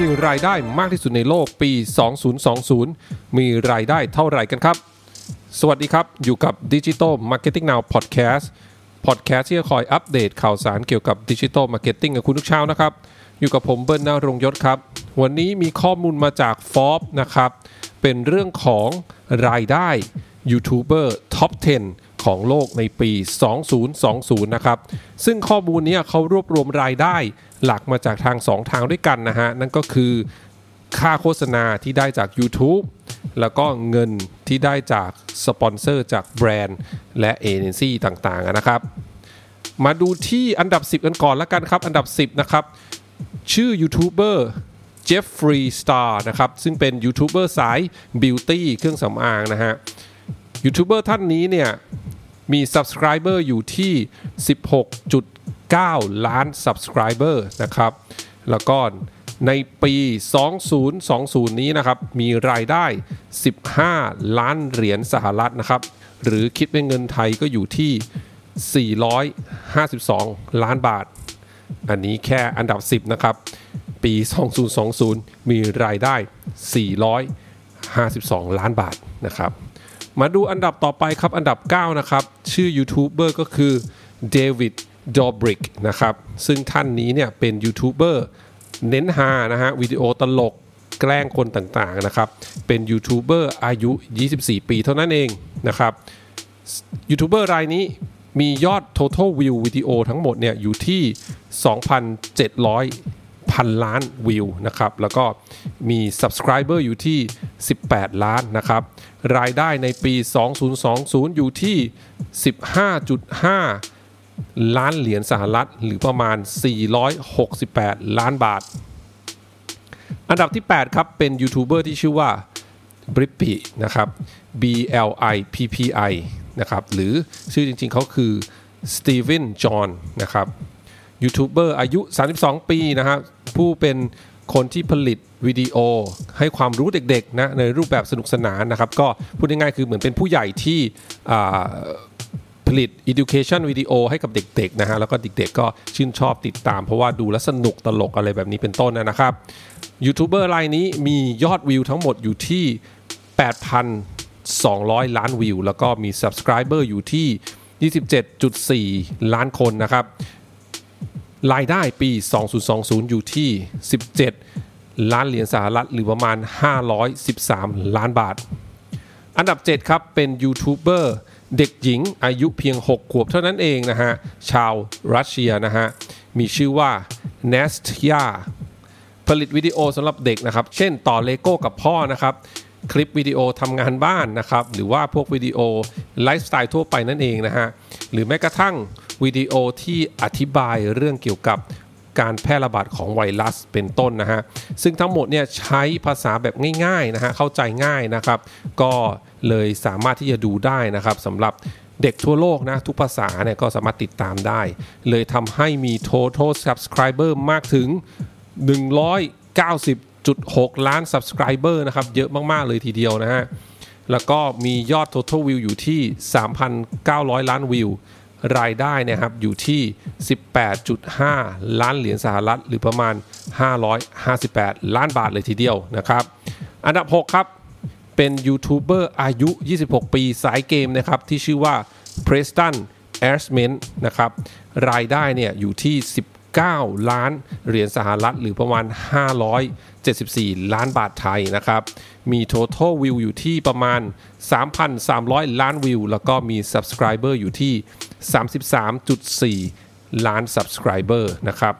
มีรายได้มากที่สุดในโลกปี 2020 มีรายได้เท่าไหร่กันครับ สวัสดีครับ อยู่กับ Digital Marketing Now Podcast Podcast ที่จะคอยอัปเดตข่าวสารเกี่ยวกับ Digital Marketing กับคุณทุกเช้านะครับ อยู่กับผมเบิร์นนารงยศครับ วันนี้มีข้อมูลมาจาก Forbes นะครับ เป็นเรื่องของรายได้ยูทูบเบอร์ top 10 ของโลกในปี 2020 นะครับ ซึ่งข้อมูลนี้เขารวบรวมรายได้หลักมาจากทาง 2 ทางด้วยกันนะฮะ นั่นก็คือค่าโฆษณาที่ได้จาก YouTube แล้วก็เงินที่ได้จากสปอนเซอร์จากแบรนด์ และเอเจนซี่ต่างๆนะครับ มาดูที่อันดับ 10 กันก่อนแล้วกันครับ อันดับ 10 นะครับ ชื่อยูทูบเบอร์เจฟฟรีย์สตาร์นะครับ ซึ่งเป็นยูทูบเบอร์สาย beauty เครื่องสำอางนะฮะยูทูบเบอร์ท่านนี้เนี่ย มี Subscriber อยู่ที่ 16.9 ล้าน Subscriber นะครับ แล้วก็ในปี 2020 นี้นะครับ มีรายได้ 15 ล้านเหรียญสหรัฐนะครับ หรือคิดเป็นเงินไทยก็อยู่ที่ 452 ล้านบาท อันนี้แค่อันดับ 10 นะครับ ปี 2020 มีรายได้ 452 ล้านบาทนะครับ มาดูอันดับต่อไปครับอันดับ 9 นะครับ ชื่อยูทูบเบอร์ก็คือเดวิดดอบริกนะครับ ซึ่งท่านนี้เนี่ยเป็นยูทูบเบอร์เน้นฮานะฮะวิดีโอตลกแกล้งคนต่างๆนะครับ เป็นยูทูบเบอร์อายุ 24 ปีเท่านั้นเองนะครับยูทูบเบอร์รายนี้มียอด total view วิดีโอทั้งหมดเนี่ยอยู่ที่ 2,700 พันล้านวิวนะครับแล้วก็มี subscriber อยู่ที่ 18 ล้านนะครับรายได้ในปี 2020 อยู่ที่ 15.5 ล้านเหรียญสหรัฐ หรือประมาณ 468 ล้านบาท อันดับที่ 8 ครับ เป็นยูทูบเบอร์ที่ชื่อว่าบริปปีนะครับ B L I P P I นะครับหรือชื่อจริงๆเขาคือสตีเวนจอห์นนะครับยูทูบเบอร์อายุ 32 ปีนะครับ ผู้เป็นคนที่ผลิตวิดีโอให้ความรู้เด็กๆนะในรูปแบบสนุกสนานนะครับ ก็พูดง่ายๆคือเหมือนเป็นผู้ใหญ่ที่ผลิต education วิดีโอให้กับเด็กๆนะฮะแล้วก็เด็กๆก็ชื่นชอบติดตาม เพราะว่าดูแล้วสนุกตลกอะไรแบบนี้เป็นต้นนะครับยูทูบเบอร์รายนี้มียอดวิวทั้งหมดอยู่ที่ 8,200 ล้านวิว แล้วก็มี subscriber อยู่ที่ 27.4 ล้านคนนะครับ รายได้ปี 2020 อยู่ที่ 17 ล้านเหรียญสหรัฐหรือประมาณ 513 ล้านบาท อันดับ 7 ครับเป็นยูทูบเบอร์เด็กหญิงอายุเพียง 6 ขวบเท่านั้นเองนะฮะ ชาวรัสเซียนะฮะ มีชื่อว่า n e s t y a ผลิตวิดีโอสำหรับเด็กนะครับ เช่นต่อเลโก้กับพ่อนะครับ คลิปวิดีโอทำงานบ้านนะครับ หรือว่าพวกวิดีโอไลฟ์สไตล์ทั่วไปนั่นเองนะฮะ หรือแม้กระทั่งวิดีโอที่อธิบายเรื่องเกี่ยวกับการแพร่ระบาดของไวรัสเป็นต้นนะฮะ ซึ่งทั้งหมดเนี่ยใช้ภาษาแบบง่ายๆนะฮะ เข้าใจง่ายนะครับ ก็เลยสามารถที่จะดูได้นะครับสำหรับเด็กทั่วโลกนะ ทุกภาษาเนี่ยก็สามารถติดตามได้ เลยทำให้มี total subscriber มากถึง 1.6 ล้าน subscriber นะครับ เยอะมาก ๆ เลยทีเดียวนะฮะ แล้วก็มียอด total view อยู่ที่ 3,900 ล้านวิว รายได้นี่ยครับอยู่ที่ 18.5 ล้านเหรียญสหรัฐ หรือประมาณ 558 ล้านบาทเลยทีเดียวนะครับ อันดับ 6 ครับ เป็นยูทูบเบอร์อายุ 26 ปีสายเกมนะครับ ที่ชื่อว่า Preston a s m e n นะครับ รายได้เนี่ยอยู่ที่ 9 ล้านเหรียญสหรัฐ หรือประมาณ 574 ล้านบาทไทยนะครับ มี total view อยู่ที่ประมาณ 3,300 ล้านวิว แล้วก็มี subscriber อยู่ที่ 33.4 ล้าน subscriber นะครับ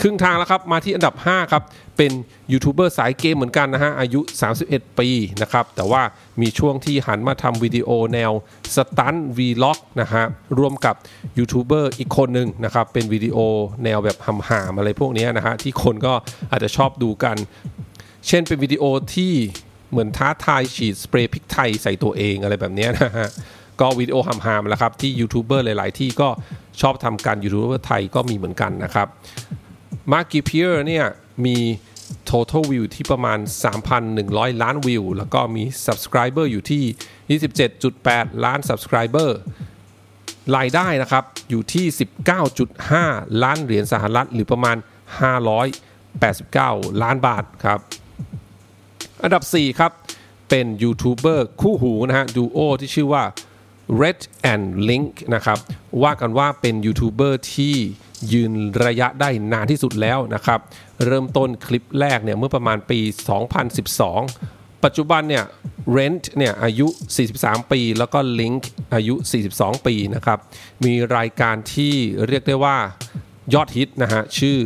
ครึ่งทางแล้วครับ มาที่อันดับ 5 ครับ เป็นยูทูบเบอร์สายเกมเหมือนกันนะฮะ อายุ 31 ปีนะครับ แต่ว่ามีช่วงที่หันมาทำวิดีโอแนว stunt vlog นะฮะร่วมกับยูทูบเบอร์อีกคนหนึ่งนะครับ เป็นวิดีโอแนวแบบห่ามๆอะไรพวกนี้นะฮะ ที่คนก็อาจจะชอบดูกัน เช่นเป็นวิดีโอที่เหมือนท้าทายฉีดสเปรย์พริกไทยใส่ตัวเองอะไรแบบนี้นะฮะก็วิดีโอห่ามๆแล้วครับที่ยูทูบเบอร์หลาย ๆ ที่ก็ชอบทำกันยูทูบเบอร์ไทยก็มีเหมือนกันนะครับ Markiplier เนี่ยมี total view ที่ประมาณ 3,100 ล้านวิว แล้วก็มี subscriber อยู่ที่ 27.8 ล้าน subscriber รายได้นะครับอยู่ที่ 19.5 ล้านเหรียญสหรัฐ หรือประมาณ89 ล้านบาทครับ อันดับ 4 ครับ เป็นยูทูบเบอร์คู่หูนะฮะดูโอที่ชื่อว่า Red and Link นะครับ ว่ากันว่าเป็นยูทูบเบอร์ที่ ยืนระยะได้นานที่สุดแล้วนะครับ เริ่มต้นคลิปแรกเนี่ยเมื่อประมาณปี 2012 ปัจจุบันเนี่ย Rhett เนี่ยอายุ 43 ปี แล้วก็ Link อายุ 42 ปีนะครับ มีรายการที่เรียกได้ว่ายอดฮิตนะฮะ ชื่อ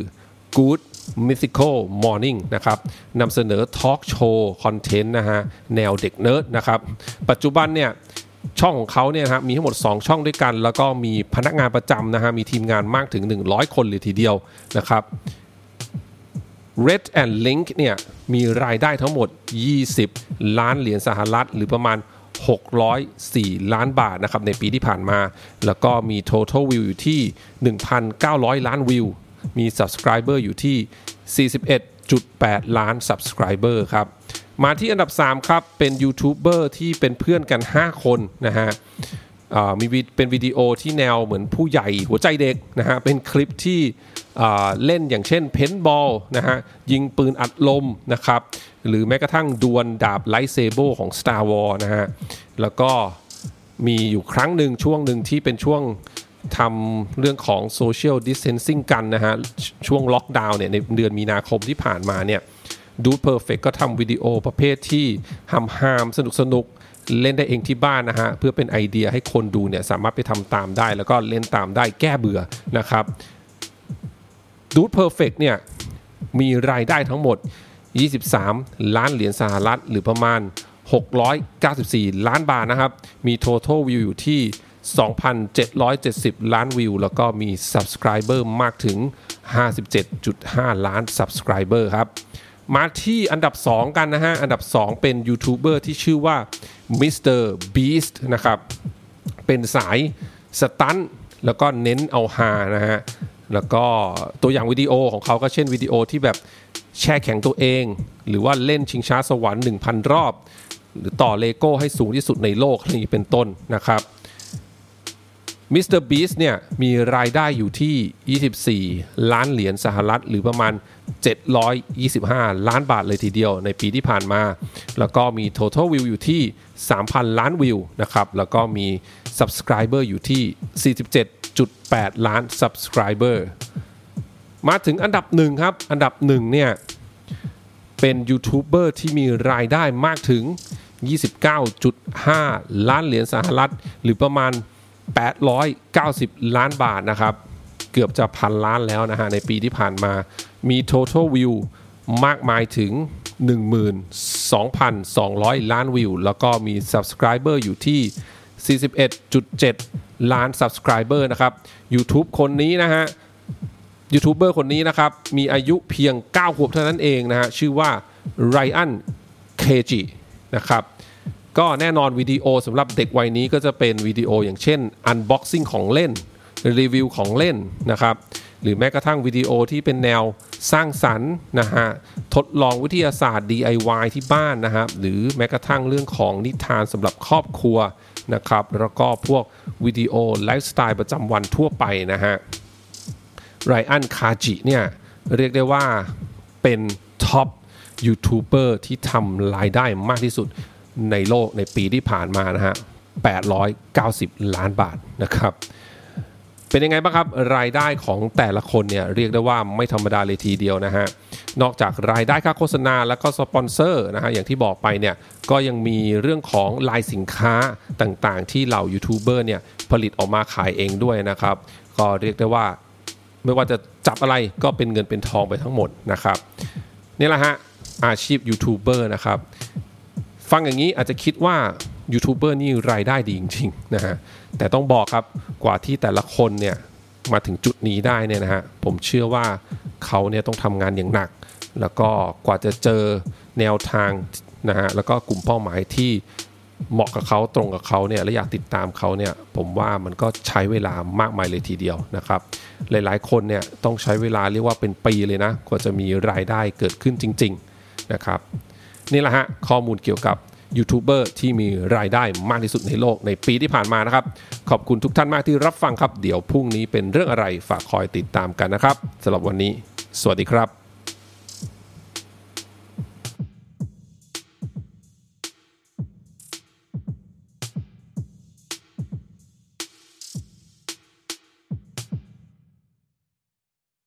Good Mythical Morning นะครับนำเสนอทอล์กโชว์คอนเทนต์นะฮะ แนวเด็กเนิร์ดนะครับ ปัจจุบันเนี่ย ช่องของเขาเนี่ยนะครับมีทั้งหมด 2 ช่องด้วยกัน แล้วก็มีพนักงานประจำนะฮะมีทีมงานมากถึง 100 คนเลยทีเดียวนะครับ Red and Link เนี่ยมีรายได้ทั้งหมด 20 ล้านเหรียญสหรัฐ หรือประมาณ 604 ล้านบาทนะครับในปีที่ผ่านมา แล้วก็มี total view อยู่ที่ 1,900 ล้านวิว มี subscriber อยู่ที่ 41.8 ล้าน subscriber ครับ มาที่อันดับ 3 ครับ เป็นยูทูบเบอร์ที่เป็นเพื่อนกัน 5 คนนะฮะมีเป็นวิดีโอที่แนวเหมือนผู้ใหญ่หัวใจเด็กนะฮะเป็นคลิปที่เล่นอย่างเช่นเพนบอลนะฮะยิงปืนอัดลมนะครับหรือแม้กระทั่งดวลดาบ lightsaber ของ Star Wars นะฮะแล้วก็มีอยู่ครั้งหนึ่งช่วงหนึ่งที่เป็นช่วงทำเรื่องของ Social Distancing กันนะฮะช่วงล็อกดาวน์เนี่ยในเดือนมีนาคมที่ผ่านมาเนี่ย Dude Perfect ก็ทำวิดีโอประเภทที่หำหามสนุกสนุกเล่นได้เองที่บ้านนะฮะ เพื่อเป็นไอเดียให้คนดูเนี่ยสามารถไปทำตามได้ แล้วก็เล่นตามได้แก้เบื่อนะครับดูเพอร์เฟกเนี่ยมีรายได้ทั้งหมด 23 ล้านเหรียญสหรัฐหรือประมาณ 694 ล้านบาทนะครับ มี total view อยู่ที่ 2,770 ล้านวิว แล้วก็มี subscriber มากถึง 57.5 ล้าน subscriber ครับ มาที่อันดับ 2 กันนะฮะ อันดับ 2 เป็นยูทูบเบอร์ที่ชื่อว่า Mr. Beast นะครับ เป็นสาย stunt แล้วก็เน้นเอาฮานะฮะ แล้วก็ตัวอย่างวิดีโอของเขาก็เช่นวิดีโอที่แบบแช่แข็งตัวเอง หรือว่าเล่นชิงช้าสวรรค์ 1,000 รอบ หรือต่อเลโก้ให้สูงที่สุดในโลกอะไรอย่างนี้เป็นต้นนะครับ Mr. Beast เนี่ยมีรายได้อยู่ที่ 24 ล้านเหรียญสหรัฐ หรือประมาณ 725 ล้านบาทเลยทีเดียวในปีที่ผ่านมา แล้วก็มี total view อยู่ที่ 3,000 ล้านวิวนะครับ แล้วก็มี subscriber อยู่ที่ 47.8 ล้าน subscriber มาถึงอันดับหนึ่งครับ อันดับหนึ่งเนี่ยเป็นยูทูบเบอร์ที่มีรายได้มากถึง 29.5 ล้านเหรียญสหรัฐ หรือประมาณ 890 ล้านบาทนะครับ เกือบจะพันล้านแล้วนะฮะในปีที่ผ่านมา มี total view มากมายถึง 12,200 ล้านวิว แล้วก็มี subscriber อยู่ที่ 41.7 ล้าน subscriber นะครับ YouTube คนนี้นะฮะยูทูบเบอร์คนนี้นะครับ มีอายุเพียง 9 ขวบเท่านั้นเองนะฮะ ชื่อว่าไรอันเคจินะครับ ก็แน่นอนวิดีโอสำหรับเด็กวัยนี้ก็จะเป็นวิดีโออย่างเช่น Unboxing ของเล่น รีวิวของเล่นนะครับ หรือแม้กระทั่งวิดีโอที่เป็นแนวสร้างสรรค์นะฮะ ทดลองวิทยาศาสตร์ DIY ที่บ้านนะครับ หรือแม้กระทั่งเรื่องของนิทานสำหรับครอบครัวนะครับ แล้วก็พวกวิดีโอไลฟ์สไตล์ประจำวันทั่วไปนะฮะ ไรอันคาจิเนี่ยเรียกได้ว่าเป็น top ยูทูบเบอร์ที่ทำรายได้มากที่สุด ในโลกในปีที่ผ่านมานะฮะ 890 ล้านบาทนะครับ เป็นยังไงบ้างครับรายได้ของแต่ละคนเนี่ยเรียกได้ว่าไม่ธรรมดาเลยทีเดียวนะฮะ นอกจากรายได้ค่าโฆษณาแล้วก็สปอนเซอร์นะฮะอย่างที่บอกไปเนี่ยก็ยังมีเรื่องของลายสินค้าต่างๆ ที่เหล่ายูทูบเบอร์เนี่ยผลิตออกมาขายเองด้วยนะครับ ก็เรียกได้ว่าไม่ว่าจะจับอะไรก็เป็นเงินเป็นทองไปทั้งหมดนะครับนี่แหละฮะอาชีพยูทูบเบอร์นะครับ ฟังอย่างนี้อาจจะคิดว่ายูทูบเบอร์นี่รายได้ดีจริงๆนะฮะแต่ต้องบอกครับกว่าที่แต่ละคนเนี่ยมาถึงจุดนี้ได้เนี่ยนะฮะผมเชื่อว่าเขาเนี่ยต้องทำงานอย่างหนัก แล้วก็กว่าจะเจอแนวทางนะฮะแล้วก็กลุ่มเป้าหมายที่เหมาะกับเขาตรงกับเขาเนี่ยและอยากติดตามเขาเนี่ยผมว่ามันก็ใช้เวลามากมายเลยทีเดียวนะครับหลายๆ คนเนี่ยต้องใช้เวลาเรียกว่าเป็นปีเลยนะกว่าจะมีรายได้เกิดขึ้นจริง ๆนะครับ นี่แหละฮะข้อมูลเกี่ยวกับยูทูบเบอร์ที่มีรายได้มากที่สุดในโลกในปีที่ผ่านมานะครับ ขอบคุณทุกท่านมากที่รับฟังครับ เดี๋ยวพรุ่งนี้เป็นเรื่องอะไรฝากคอยติดตามกันนะครับสำหรับวันนี้ สวัสดีครับ